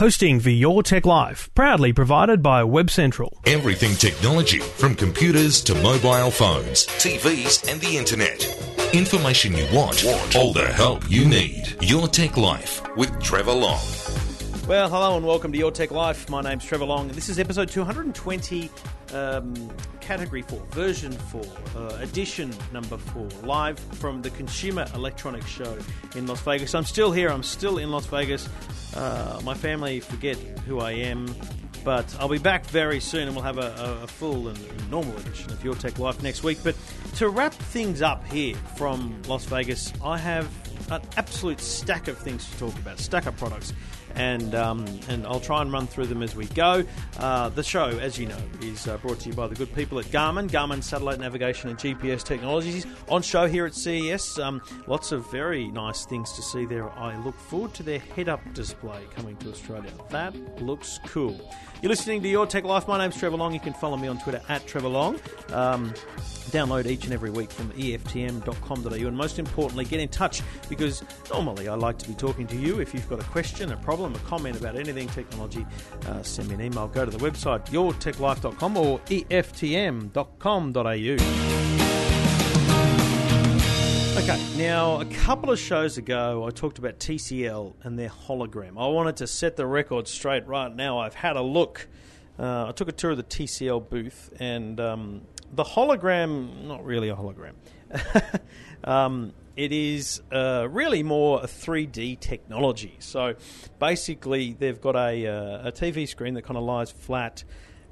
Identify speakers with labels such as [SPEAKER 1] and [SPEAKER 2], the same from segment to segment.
[SPEAKER 1] Hosting for Your Tech Life, proudly provided by Web Central.
[SPEAKER 2] Everything technology, from computers to mobile phones, TVs, and the internet. Information you want, all the help you need. Your Tech Life with Trevor Long.
[SPEAKER 3] Well, hello and welcome to Your Tech Life. My name's Trevor Long, and this is episode 220, um, category 4, version 4, uh, edition number 4, live from the Consumer Electronics Show in Las Vegas. I'm still here, I'm still in Las Vegas. Uh, my family forget who I am, but I'll be back very soon and we'll have a, a, a full and normal edition of Your Tech Life next week. But to wrap things up here from Las Vegas, I have an absolute stack of things to talk about, stack of products and um, and I'll try and run through them as we go. Uh, the show, as you know, is uh, brought to you by the good people at Garmin, Garmin Satellite Navigation and GPS Technologies. On show here at CES, um, lots of very nice things to see there. I look forward to their head-up display coming to Australia. That looks cool. You're listening to Your Tech Life. My name's Trevor Long. You can follow me on Twitter at Trevor Long. Um, download each and every week from EFTM.com.au. And most importantly, get in touch because normally I like to be talking to you. If you've got a question, a problem, a comment about anything technology, uh, send me an email. Go to the website yourtechlife.com or EFTM.com.au. Okay, now a couple of shows ago, I talked about TCL and their hologram. I wanted to set the record straight right now. I've had a look. Uh, I took a tour of the TCL booth, and um, the hologram, not really a hologram. um, it is uh, really more a 3D technology. So basically, they've got a, uh, a TV screen that kind of lies flat,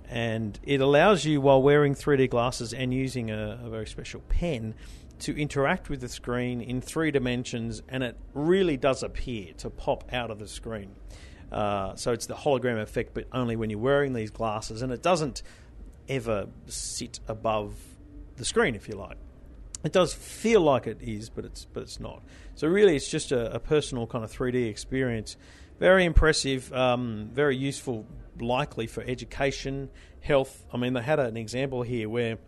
[SPEAKER 3] and it allows you, while wearing 3D glasses and using a, a very special pen, to interact with the screen in three dimensions, and it really does appear to pop out of the screen. Uh, so it's the hologram effect, but only when you're wearing these glasses, and it doesn't ever sit above the screen, if you like. It does feel like it is, but it's but it's not. So really, it's just a, a personal kind of 3D experience. Very impressive, um, very useful, likely for education, health. I mean, they had an example here where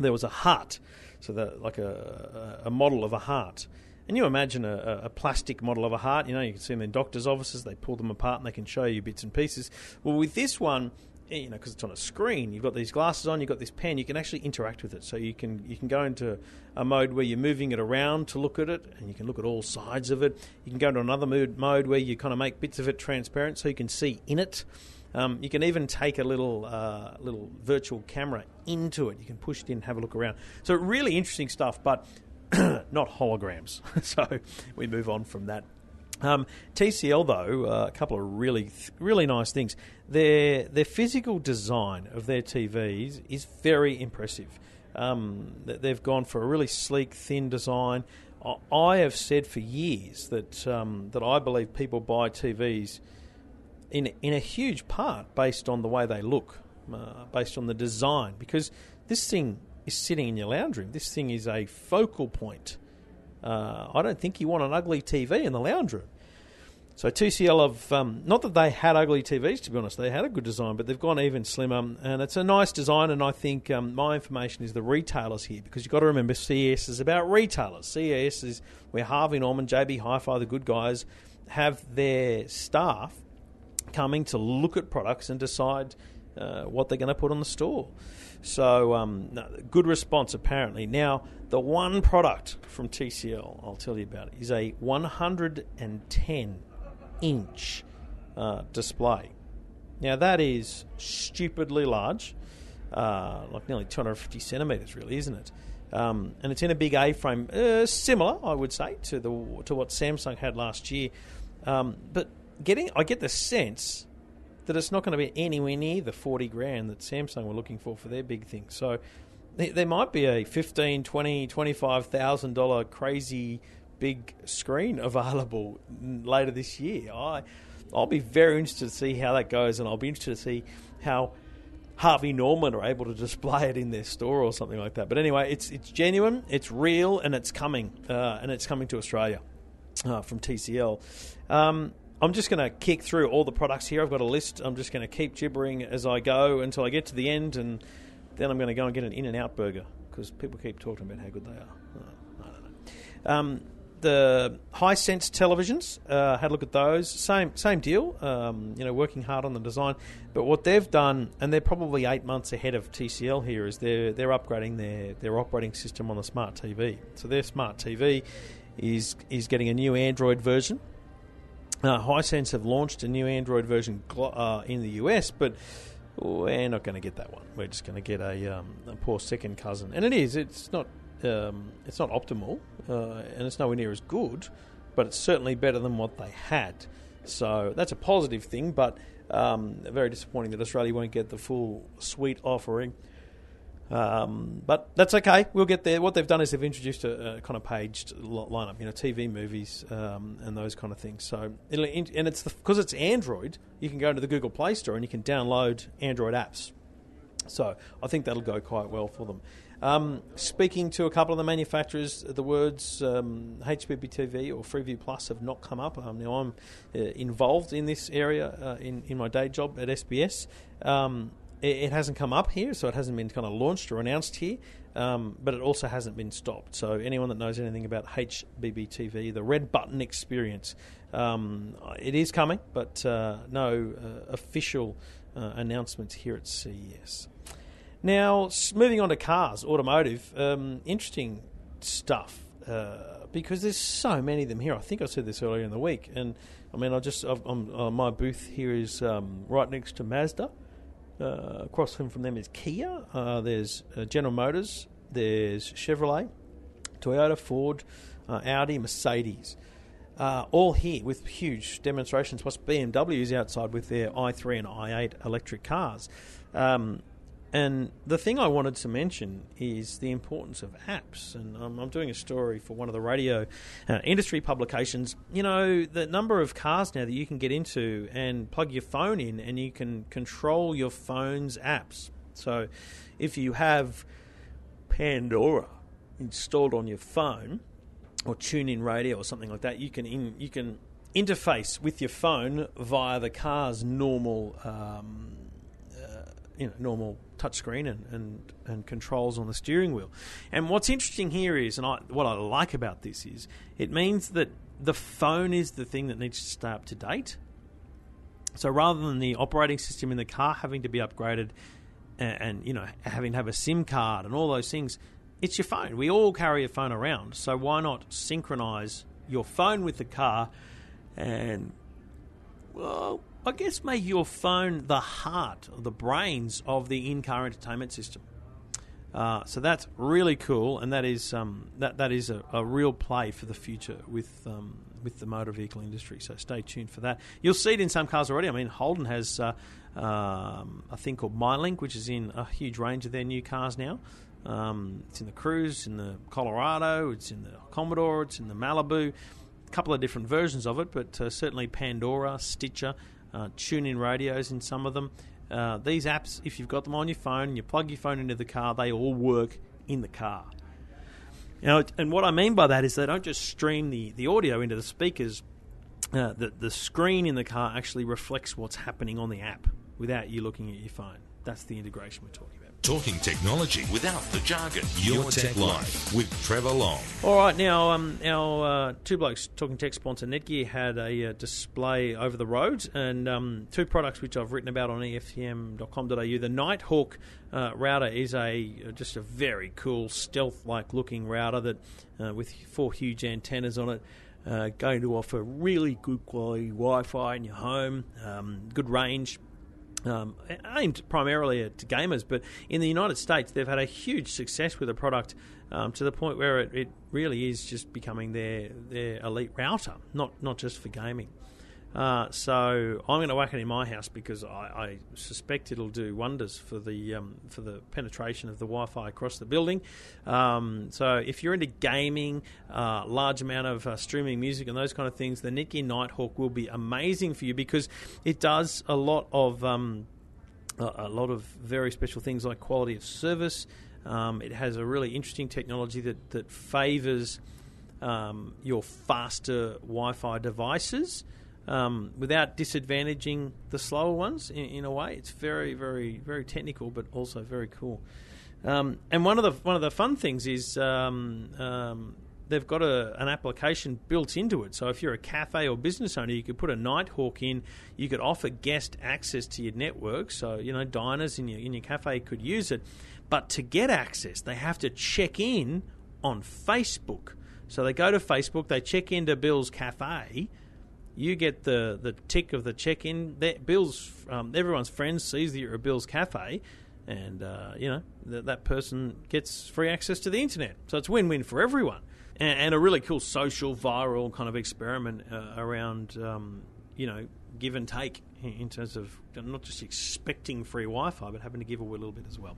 [SPEAKER 3] there was a heart, so the, like a, a model of a heart. And you imagine a, a, plastic model of a heart, you know, you can see them in doctors' offices, they pull them apart and they can show you bits and pieces. Well, with this one, you know, because it's on a screen, you've got these glasses on, you've got this pen, you can actually interact with it. So you can you can go into a mode where you're moving it around to look at it, and you can look at all sides of it. You can go into another mood, mode where you kind of make bits of it transparent, so you can see in it. Um, you can even take a little uh, little virtual camera into it. You can push it in, have a look around. So really interesting stuff, but not holograms. so we move on from that. Um, TCL though, uh, a couple of really really nice things. Their their physical design of their TVs is very impressive. Um, they've gone for a really sleek, thin design. I have said for years that um, that I believe people buy TVs in in a huge part based on the way they look, uh, based on the design, because this thing is sitting in your lounge room. This thing is a focal point uh, I don't think you want an ugly TV in the lounge room. So TCL have um, not that they had ugly TVs to be honest, they had a good design, but they've gone even slimmer, and it's a nice design. And I think um, my information is the retailers here because you've got to remember CES is about retailers. CES is where Harvey Norman, JB Hi-Fi, the good guys, have their staff coming to look at products and decide uh, what they're going to put on the store. So, um, good response apparently. Now, the one product from TCL I'll tell you about is a 110 inch uh, display. Now, that is stupidly large, uh, like nearly 250 centimetres, really, isn't it? Um, and it's in a big A frame, uh, similar, I would say, to the to what Samsung had last year. Um, but getting, I get the sense that it's not going to be anywhere near the 40 grand that Samsung were looking for for their big thing. So there might be a 15, 20, 25,000 dollar crazy big screen available later this year. I I'll be very interested to see how that goes and I'll be interested to see how Harvey Norman are able to display it in their store or something like that. But anyway, it's it's genuine, it's real, and it's coming, uh, and it's coming to Australia uh, from TCL. Um, I'm just going to kick through all the products here. I've got a list. I'm just going to keep gibbering as I go until I get to the end, and then I'm going to go and get an In and Out burger because people keep talking about how good they are. Oh, I don't know. Um, the Hisense televisions, uh, had a look at those. Same same deal. Um, you know, working hard on the design. But what they've done, and they're probably eight months ahead of TCL here, is they're they're upgrading their their operating system on the smart TV. So their smart TV is is getting a new Android version. Uh, Hisense have launched a new Android version uh, in the US, but we're not going to get that one. We're just going to get a, um, a, poor second cousin, and it is. It's not. Um, it's not optimal, uh, and it's nowhere near as good, but it's certainly better than what they had. So that's a positive thing, but um, very disappointing that Australia won't get the full suite offering. Um, but that's okay. We'll get there. What they've done is they've introduced a, a kind of paged lineup, you know, TV, movies, um, and those kind of things. So, and it's because it's Android, you can go into the Google Play Store and you can download Android apps. So, I think that'll go quite well for them. Um, speaking to a couple of the manufacturers, the words um, HBBTV or Freeview Plus have not come up. Um, now I'm uh, involved in this area uh, in in my day job at SBS. Um, it, hasn't come up here, so it hasn't been kind of launched or announced here. Um, but it also hasn't been stopped. So anyone that knows anything about HBBTV, the red button experience, um, it is coming, but uh, no uh, official uh, announcements here at CES. Now, moving on to cars, automotive, um, interesting stuff uh, because there's so many of them here. I think I said this earlier in the week, and I mean, I just uh, my booth here is um, right next to Mazda. Uh, across from, them is Kia. Uh, there's uh, General Motors. There's Chevrolet, Toyota, Ford, uh, Audi, Mercedes. Uh, all here with huge demonstrations. Plus BMWs outside with their i3 and i8 electric cars. Um, and the thing I wanted to mention is the importance of apps. And um, I'm doing a story for one of the radio uh, industry publications. You know, the number of cars now that you can get into and plug your phone in, and you can control your phone's apps. So if you have Pandora installed on your phone, or TuneIn Radio or something like that, you can in, you can interface with your phone via the car's normal um, you know normal touchscreen and, and, and controls on the steering wheel. And what's interesting here is, and I, what I like about this is, it means that the phone is the thing that needs to stay up to date. So rather than the operating system in the car having to be upgraded, and, and you know having to have a SIM card and all those things, it's your phone. We all carry a phone around, so why not synchronize your phone with the car and well, I guess make your phone the heart the brains of the in-car entertainment system. Uh, so that's really cool, and that is um, that that is a, a, real play for the future with um, with the motor vehicle industry. So stay tuned for that. You'll see it in some cars already. I mean, Holden has uh, um, a thing called MyLink, which is in a huge range of their new cars now. Um, it's in the Cruze, in the Colorado, it's in the Commodore, it's in the Malibu. A couple of different versions of it, but uh, certainly Pandora, Stitcher, uh, TuneIn radios in some of them. Uh, these apps, if you've got them on your phone, and you plug your phone into the car, they all work in the car. Now, and what I mean by that is they don't just stream the, the audio into the speakers. Uh, the, the screen in the car actually reflects what's happening on the app without you looking at your phone. That's the integration we're talking about.
[SPEAKER 2] Talking technology without the jargon. Your, Your Tech, Tech Life with Trevor Long.
[SPEAKER 3] All right, now um, our uh, two blokes talking tech sponsor Netgear had a uh, display over the road, and um, two products which I've written about on EFTM.com.au. The Nighthawk uh, router is a uh, just a very cool stealth-like looking router that uh, with four huge antennas on it. Uh, going to offer really good quality Wi-Fi in your home, um, good range, um, aimed primarily at gamers, but in the United States, they've had a huge success with the product um, to the point where it, it, really is just becoming their their elite router, not not just for gaming. Uh, so I'm going to whack it in my house because I, I suspect it'll do wonders for the um, for the penetration of the Wi-Fi across the building. Um, so if you're into gaming, uh, large amount of uh, streaming music and those kind of things, the Netgear Nighthawk will be amazing for you because it does a lot of um, a lot of very special things like quality of service. Um, it has a really interesting technology that that favours um, your faster Wi-Fi devices um, without disadvantaging the slower ones in, in, a way. It's very, very, very technical, but also very cool. Um, and one of the one of the fun things is um, um they've got a, an application built into it. So if you're a cafe or business owner, you could put a Nighthawk in. You could offer guest access to your network. So you know diners in your in your cafe could use it. But to get access, they have to check in on Facebook. So they go to Facebook, they check into Bill's Cafe. You get the, the tick of the check in. Bill's um, everyone's friends sees that you're at Bill's Cafe, and uh, you know that that person gets free access to the internet. So it's win win for everyone, and, and, a really cool social viral kind of experiment uh, around um, you know give and take in terms of not just expecting free Wi-Fi, but having to give away a little bit as well.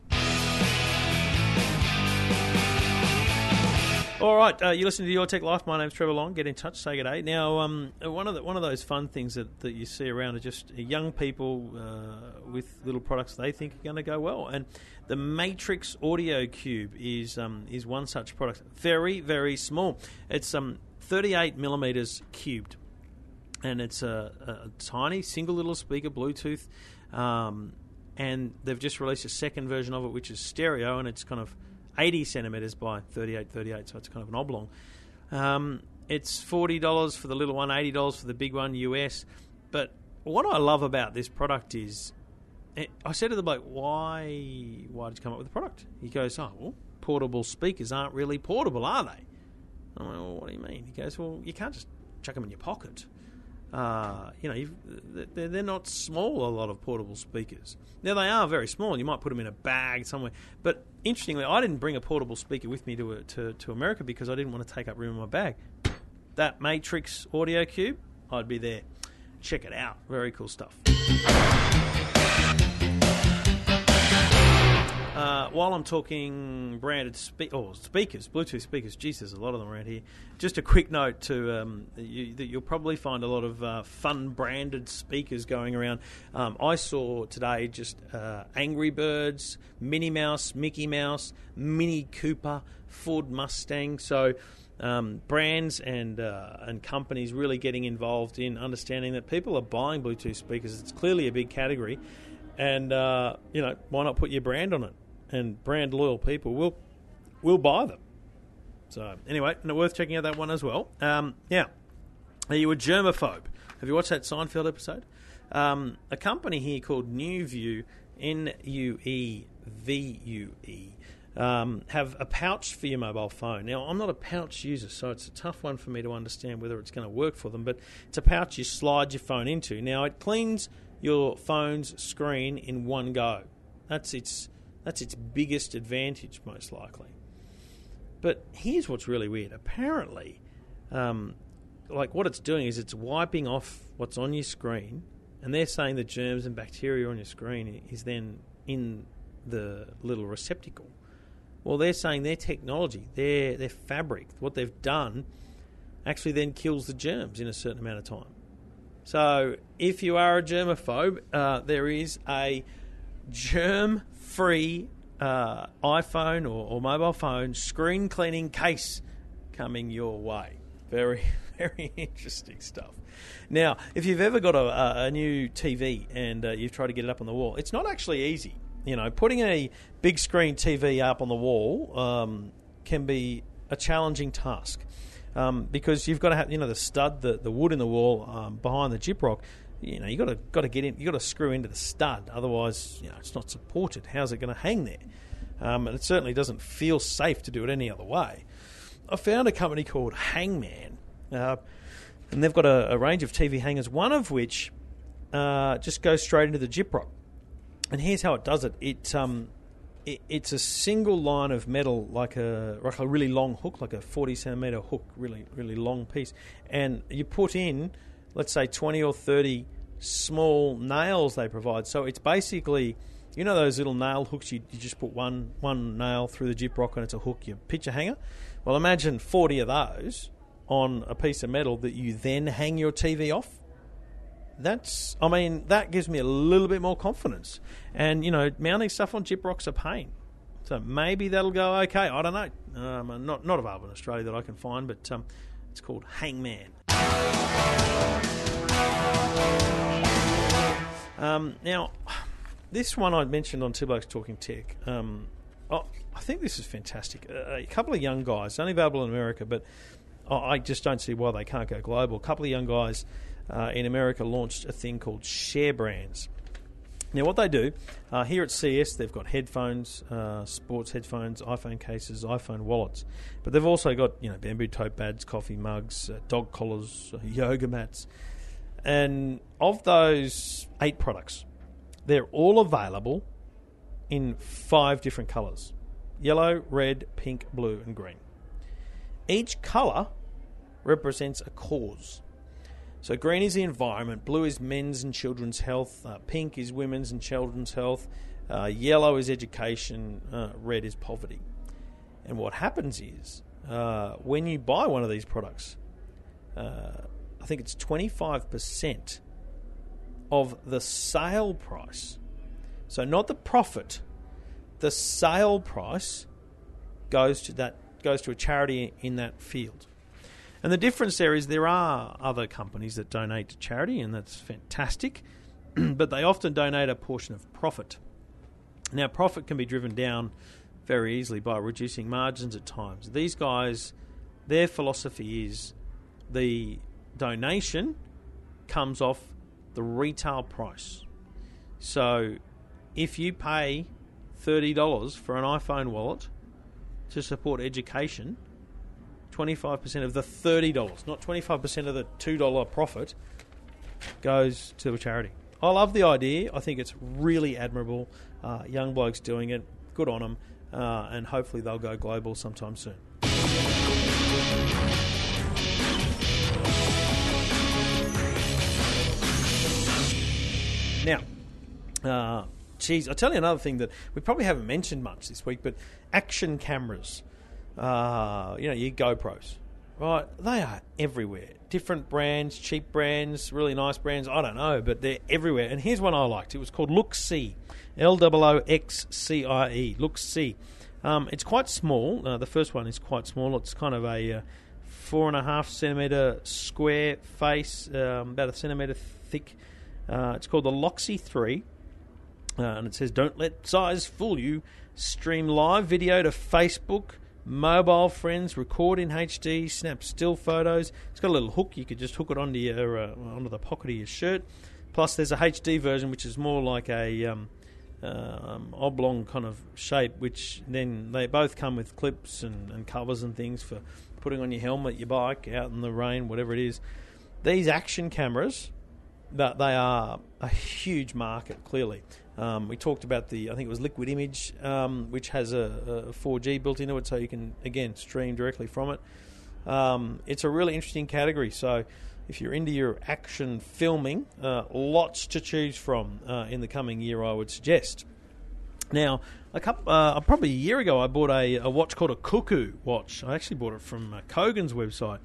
[SPEAKER 3] All right, uh, you listen to Your Tech Life. My name's Trevor Long. Get in touch, say good day. Now, um, one of the, one of those fun things that, that you see around are just young people uh, with little products they think are going to go well, and the Matrix Audio Cube is um, is one such product. Very very small. It's um, 38 millimeters cubed, and it's a, a tiny single little speaker, Bluetooth, um, and they've just released a second version of it, which is stereo, and it's kind of 80 centimetres by 38, 38, so it's kind of an oblong. Um, it's $40 for the little one, $80 for the big one, US. But what I love about this product is, it, eh, I said to the bloke, why, why did you come up with the product? He goes, oh, well, portable speakers aren't really portable, are they? I'm like, well, what do you mean? He goes, well, you can't just chuck them in your pocket. Uh, you know, they're, not small, a lot of portable speakers. Now, they are very small. You might put them in a bag somewhere. But interestingly, I didn't bring a portable speaker with me to, to, to America because I didn't want to take up room in my bag. That Matrix Audio Cube, I'd be there. Check it out. Very cool stuff. While I'm talking branded spe- oh, speakers, Bluetooth speakers, geez, there's a lot of them around here. Just a quick note to um, you, that you'll probably find a lot of uh, fun branded speakers going around. Um, I saw today just uh, Angry Birds, Minnie Mouse, Mickey Mouse, Mini Cooper, Ford Mustang. So. Um, brands and uh, and companies really getting involved in understanding that people are buying Bluetooth speakers. It's clearly a big category, and uh, you know why not put your brand on it? And brand loyal people will will buy them. So anyway, worth checking out that one as well. Um, now, are you a germaphobe? Have you watched that Seinfeld episode? Um, a company here called NueVue, N U E V U E, um, have a pouch for your mobile phone. Now, I'm not a pouch user, so it's a tough one for me to understand whether it's going to work for them. But it's a pouch you slide your phone into. Now, it cleans your phone's screen in one go. That's its that's its biggest advantage, most likely. But here's what's really weird. Apparently, um, like what it's doing is it's wiping off what's on your screen, and they're saying the germs and bacteria on your screen is then in the little receptacle. Well, they're saying their technology, their their fabric, what they've done, actually then kills the germs in a certain amount of time. So, if you are a germaphobe, uh, there is a germ free uh, iPhone or, or, mobile phone screen cleaning case coming your way. Very, very interesting stuff. Now, if you've ever got a, a new TV and uh, you've tried to get it up on the wall, it's not actually easy. You know, putting a big screen TV up on the wall um, can be a challenging task. Um, because you've got to have you know the stud, the, the wood in the wall um, behind the gyprock you know you got to got to get in you got to screw into the stud otherwise you know it's not supported. How's it going to hang there? Um, and it certainly doesn't feel safe to do it any other way. I found a company called Hangman uh, and they've got a, a, range of TV hangers one of which uh, just goes straight into the gyprock. And here's how it does it. It um, it, it's a single line of metal, like a like a really long hook, like a forty centimeter hook, really really long piece, and you put in let's say 20 or 30 small nails they provide. So it's basically, you know, those little nail hooks. You, you just put one one nail through the gyprock and it's a hook. Your picture hanger. Well, imagine 40 of those on a piece of metal that you then hang your TV off. That's, I mean, that gives me a little bit more confidence. And you know, mounting stuff on gyprock's a pain. So maybe that'll go okay. I don't know. Um, not not available in Australia that I can find, but um, it's called Hangman. Um, now, this one I mentioned on Two Blokes Talking Tech. Um, oh, I think this is fantastic. A couple of young guys, only available in America, but I just don't see why they can't go global. A couple of young guys uh, in America launched a thing called Share Brands. Now, what they do uh, here at CS, they've got headphones, uh, sports headphones, iPhone cases, iPhone wallets, but they've also got you know bamboo tote bags, coffee mugs, uh, dog collars, uh, yoga mats, and of those eight products, they're all available in five different colours: yellow, red, pink, blue, and green. Each colour represents a cause. So green is the environment, blue is men's and children's health, uh, pink is women's and children's health, uh, yellow is education, uh, red is poverty. And what happens is uh, when you buy one of these products, uh, I think it's 25% of the sale price. So not the profit, the sale price goes to that goes to a charity in that field. And the difference there is there are other companies that donate to charity, and that's fantastic, but they often donate a portion of profit. Now, profit can be driven down very easily by reducing margins at times. These guys, their philosophy is the donation comes off the retail price. So if you pay $30 for an iPhone wallet to support education, 25% of the $30, not 25% of the $2 profit, goes to a charity. I love the idea. I think it's really admirable. Uh, young blokes doing it. Good on them. Uh, and hopefully they'll go global sometime soon. Now, uh, geez, I'll tell you another thing that we probably haven't mentioned much this week, but action cameras uh, you know, your GoPros, right? They are everywhere. Different brands, cheap brands, really nice brands. I don't know, but they're everywhere. And here's one I liked. It was called Looxcie, L O O X C I E, Looxcie. Um, it's quite small. Uh, the first one is quite small. It's kind of a uh, four and a half centimeter square face, um, about a centimeter thick. Uh, it's called the Looxcie 3. Uh, and it says, Don't let size fool you. Stream live video to Facebook, mobile friends, record in HD, snap still photos. It's got a little hook; you could just hook it onto your uh, onto the pocket of your shirt. Plus, there's a HD version which is more like a um, um, oblong kind of shape, which then they both come with clips and, and covers and things for putting on your helmet, your bike, out in the rain, whatever it is. These action cameras, that they are a huge market. Clearly, um, we talked about the, I think it was Liquid Image, um, which has a, a, 4G built into it, so you can again stream directly from it. Um, it's a really interesting category. So, if you're into your action filming, uh, lots to choose from uh, in the coming year, I would suggest. Now, a couple, uh, probably a year ago, I bought a, a, watch called a Cookoo watch. I actually bought it from uh, Kogan's website,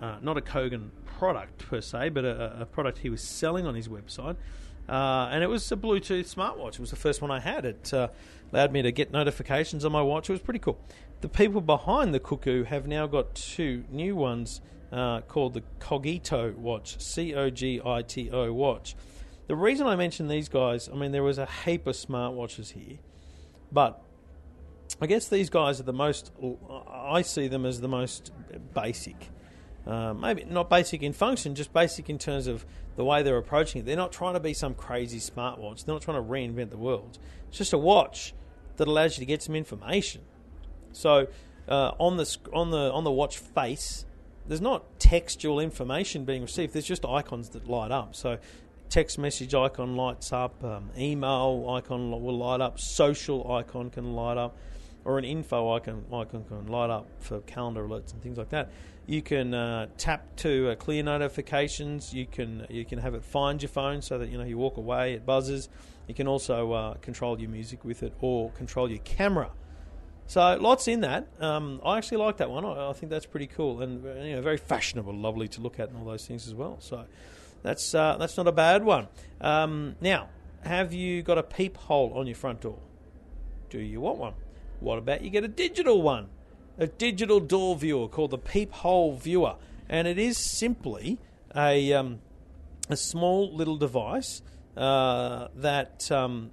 [SPEAKER 3] uh, not a Kogan product per se, but a, a product he was selling on his website. Uh, and it was a Bluetooth smartwatch. It was the first one I had. It uh, allowed me to get notifications on my watch. It was pretty cool. The people behind the Cookoo have now got two new ones uh, called the Cogito watch, C O G I T O watch. The reason I mention these guys, I mean, there was a heap of smartwatches here, but I guess these guys are the most, I see them as the most basic. Uh, maybe not basic in function, just basic in terms of the way they're approaching it. They're not trying to be some crazy smartwatch. They're not trying to reinvent the world. It's just a watch that allows you to get some information. So uh, on the on the on the watch face, there's not textual information being received. There's just icons that light up. So text message icon lights up, um, email icon will light up, social icon can light up, or an info icon icon can light up for calendar alerts and things like that. You can uh, tap to uh, clear notifications. You can you can have it find your phone so that you know you walk away it buzzes. You can also uh, control your music with it or control your camera. So lots in that. Um, I actually like that one. I, I, think that's pretty cool and uh, you know very fashionable, lovely to look at, and all those things as well. So that's uh, that's not a bad one. Um, now, have you got a peephole on your front door? Do you want one? What about you get a digital one? a digital door viewer called the Peephole Viewer, and it is simply a um, a small little device uh, that um,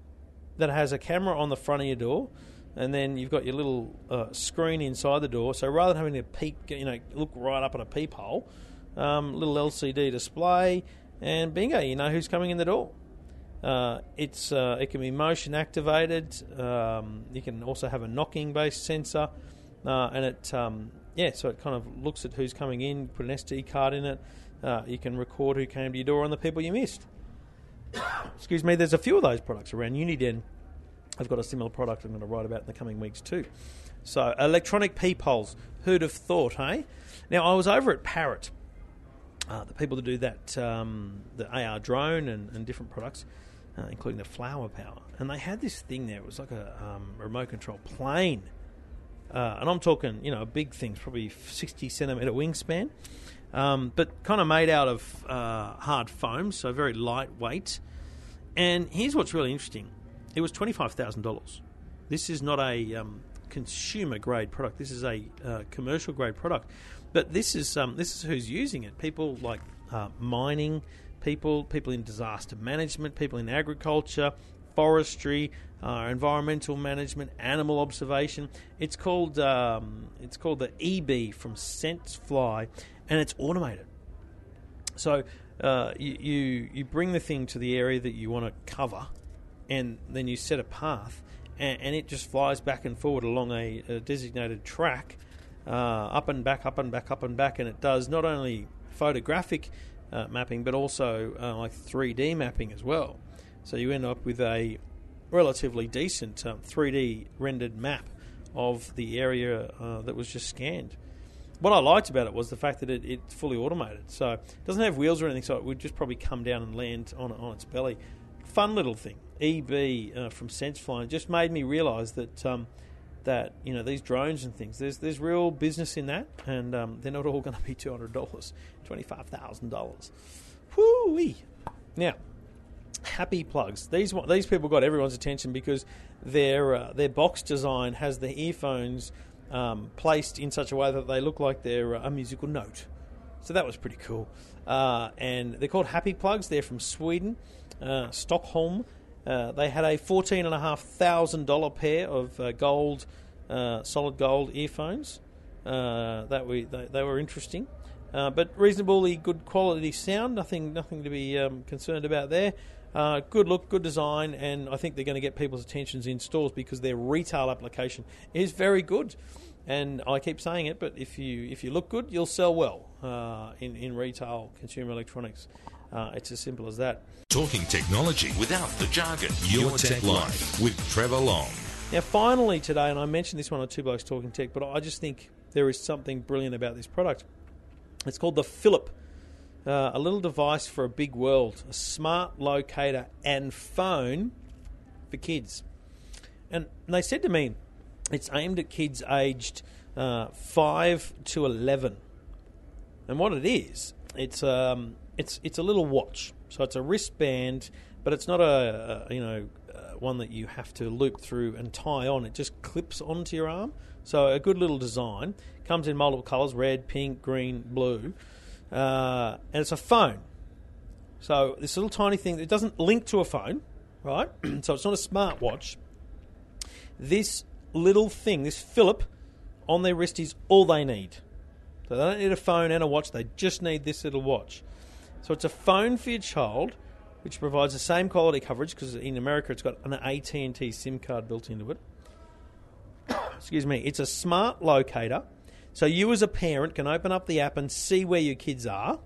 [SPEAKER 3] that has a camera on the front of your door. and then you've got your little uh, screen inside the door. So rather than having to peep, you know, look right up at a peephole, um, little LCD display, and bingo, you know who's coming in the door. Uh, it's uh, it can be motion activated. Um, you can also have a knocking based sensor, uh, and it um, yeah, so it kind of looks at who's coming in. Put an SD card in it. Uh, you can record who came to your door and the people you missed. Excuse me. There's a few of those products around. Uniden I've got a similar product I'm going to write about in the coming weeks too. So electronic peepholes. Who'd have thought, hey? Now I was over at Parrot. Uh, the people that do that, um, the AR drone and, and different products, uh, including the flower power. And they had this thing there. It was like a um, remote control plane. Uh, and I'm talking, you know, a big things, probably 60 centimetre wingspan, um, but kind of made out of uh, hard foam, so very lightweight. And here's what's really interesting it was $25,000. This is not a um, consumer grade product, this is a uh, commercial grade product. But this is, um, this is who's using it. People like uh, mining, people, people in disaster management, people in agriculture, forestry, uh, environmental management, animal observation. It's called um, it's called the eBee from SenseFly, and it's automated. So uh, you, you you bring the thing to the area that you want to cover, and then you set a path, and, and it just flies back and forward along a, a designated track, uh, up and back, up and back, up and back, and it does not only photographic uh, mapping but also uh, like 3D mapping as well. So you end up with a relatively decent 3D um, rendered map of the area uh, that was just scanned. What I liked about it was the fact that it, it's fully automated. So it doesn't have wheels or anything, so it would just probably come down and land on, on its belly. Fun little thing. eBee uh, from SenseFly just made me realise that um, that you know these drones and things. There's there's real business in that, and um, they're not all going to be two hundred dollars, twenty five thousand dollars. Whoo Now, happy plugs. These these people got everyone's attention because their uh, their box design has the earphones um, placed in such a way that they look like they're uh, a musical note. So that was pretty cool. Uh, and they're called Happy Plugs. They're from Sweden, uh, Stockholm. Uh, they had a fourteen and a half thousand dollar pair of uh, gold, uh, solid gold earphones. Uh, that we they, they, were interesting, uh, but reasonably good quality sound. Nothing nothing to be um, concerned about there. good look, good design, and I think they're going to get people's attentions in stores because their retail application is very good. And I keep saying it, but if you if you look good, you'll sell well in in retail consumer electronics. Uh, it's as simple as that.
[SPEAKER 2] Talking technology without the jargon. Your, Your Tech, Tech Life with Trevor Long.
[SPEAKER 3] Now, finally today, and I mentioned this one on Two Blokes Talking Tech, but I just think there is something brilliant about this product. It's called the FiLIP, uh, a little device for a big world, a smart locator and phone for kids. And they said to me, it's aimed at kids aged uh, 5 to 11. And what it is, it's um, it's it's a little watch, so it's a wristband, but it's not a, a you know uh, one that you have to loop through and tie on. It just clips onto your arm. So a good little design comes in multiple colours: red, pink, green, blue, uh, and it's a phone. So this little tiny thing that doesn't link to a phone, right? so it's not a smartwatch. This little thing, this FiLIP, on their wrist is all they need. So they don't need a phone and a watch. They just need this little watch. So it's a phone for your child, which provides the same quality coverage because in America it's got an AT&T SIM card built into it. Excuse me. It's a smart locator, so you as a parent can open up the app and see where your kids are.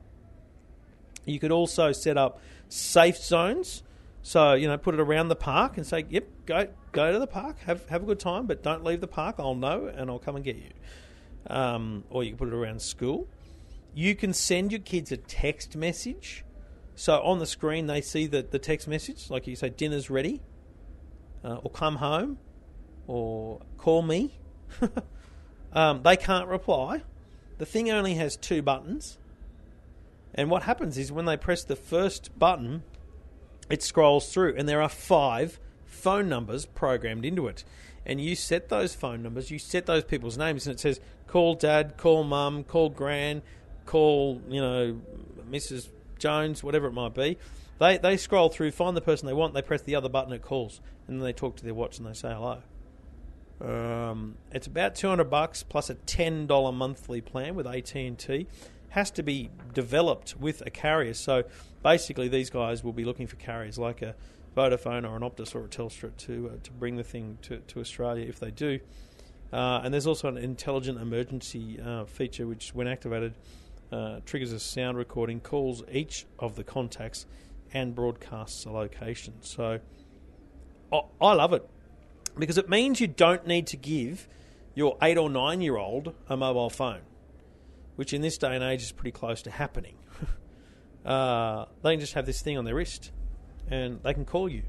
[SPEAKER 3] You could also set up safe zones. So you know, put it around the park and say, "Yep, go go to the park, have have a good time, but don't leave the park. I'll know and I'll come and get you." Um, or you can put it around school. You can send your kids a text message. So on the screen, they see the, the text message, like you say, dinner's ready, uh, or come home, or call me. um, they can't reply. The thing only has two buttons. And what happens is when they press the first button, it scrolls through, and there are five phone numbers programmed into it. And you set those phone numbers, you set those people's names, and it says call dad, call mum, call gran, call, you know, Mrs. Jones, whatever it might be. They, they scroll through, find the person they want, they press the other button, it calls, and then they talk to their watch and they say hello. Um, it's about two hundred bucks plus a ten dollar monthly plan with AT and T. Has to be developed with a carrier. So basically, these guys will be looking for carriers like a Vodafone or an Optus or a Telstra to uh, to bring the thing to, to Australia if they do. Uh, and there's also an intelligent emergency uh, feature which, when activated, uh, triggers a sound recording, calls each of the contacts, and broadcasts a location. So I, I love it because it means you don't need to give your eight or nine year old a mobile phone, which in this day and age is pretty close to happening. uh, they can just have this thing on their wrist and they can call you.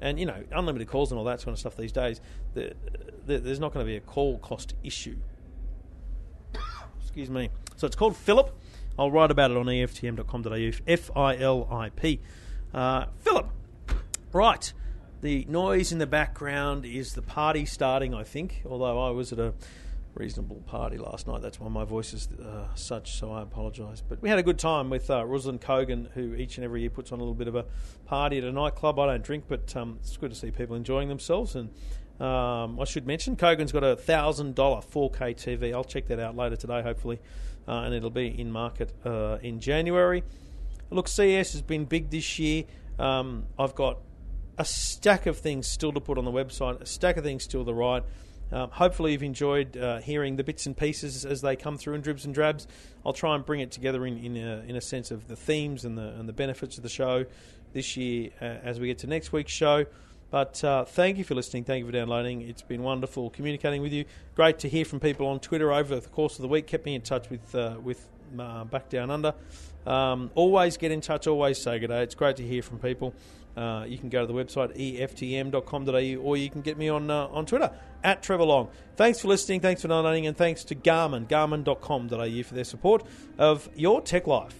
[SPEAKER 3] And, you know, unlimited calls and all that sort of stuff these days, the, the, there's not going to be a call cost issue. Excuse me. So it's called FiLIP. I'll write about it on EFTM.com.au. F I L I P. Uh, FiLIP. Right. The noise in the background is the party starting, I think, although I was at a reasonable party last night. That's why my voice is uh, such, so I apologise. But we had a good time with uh, Ruslan Kogan, who each and every year puts on a little bit of a party at a nightclub. I don't drink, but um, it's good to see people enjoying themselves. And um, I should mention, Kogan's got a $1,000 4K TV. I'll check that out later today, hopefully, and it'll be in market uh, in January. Look, CES has been big this year. Um, I've got a stack of things still to put on the website, a stack of things still to write. Um, hopefully, you've enjoyed uh, hearing the bits and pieces as they come through in dribs and drabs. I'll try and bring it together in, in, a, in a sense of the themes and the, and the benefits of the show this year uh, as we get to next week's show. But uh, thank you for listening. Thank you for downloading. It's been wonderful communicating with you. Great to hear from people on Twitter over the course of the week. Kept me in touch with uh, with uh, Back Down Under. Um, always get in touch. Always say good day. It's great to hear from people. Uh, you can go to the website eftm.com.au or you can get me on uh, on Twitter at Trevor Long. Thanks for listening, thanks for downloading, and thanks to Garmin, garmin.com.au for their support of your tech life.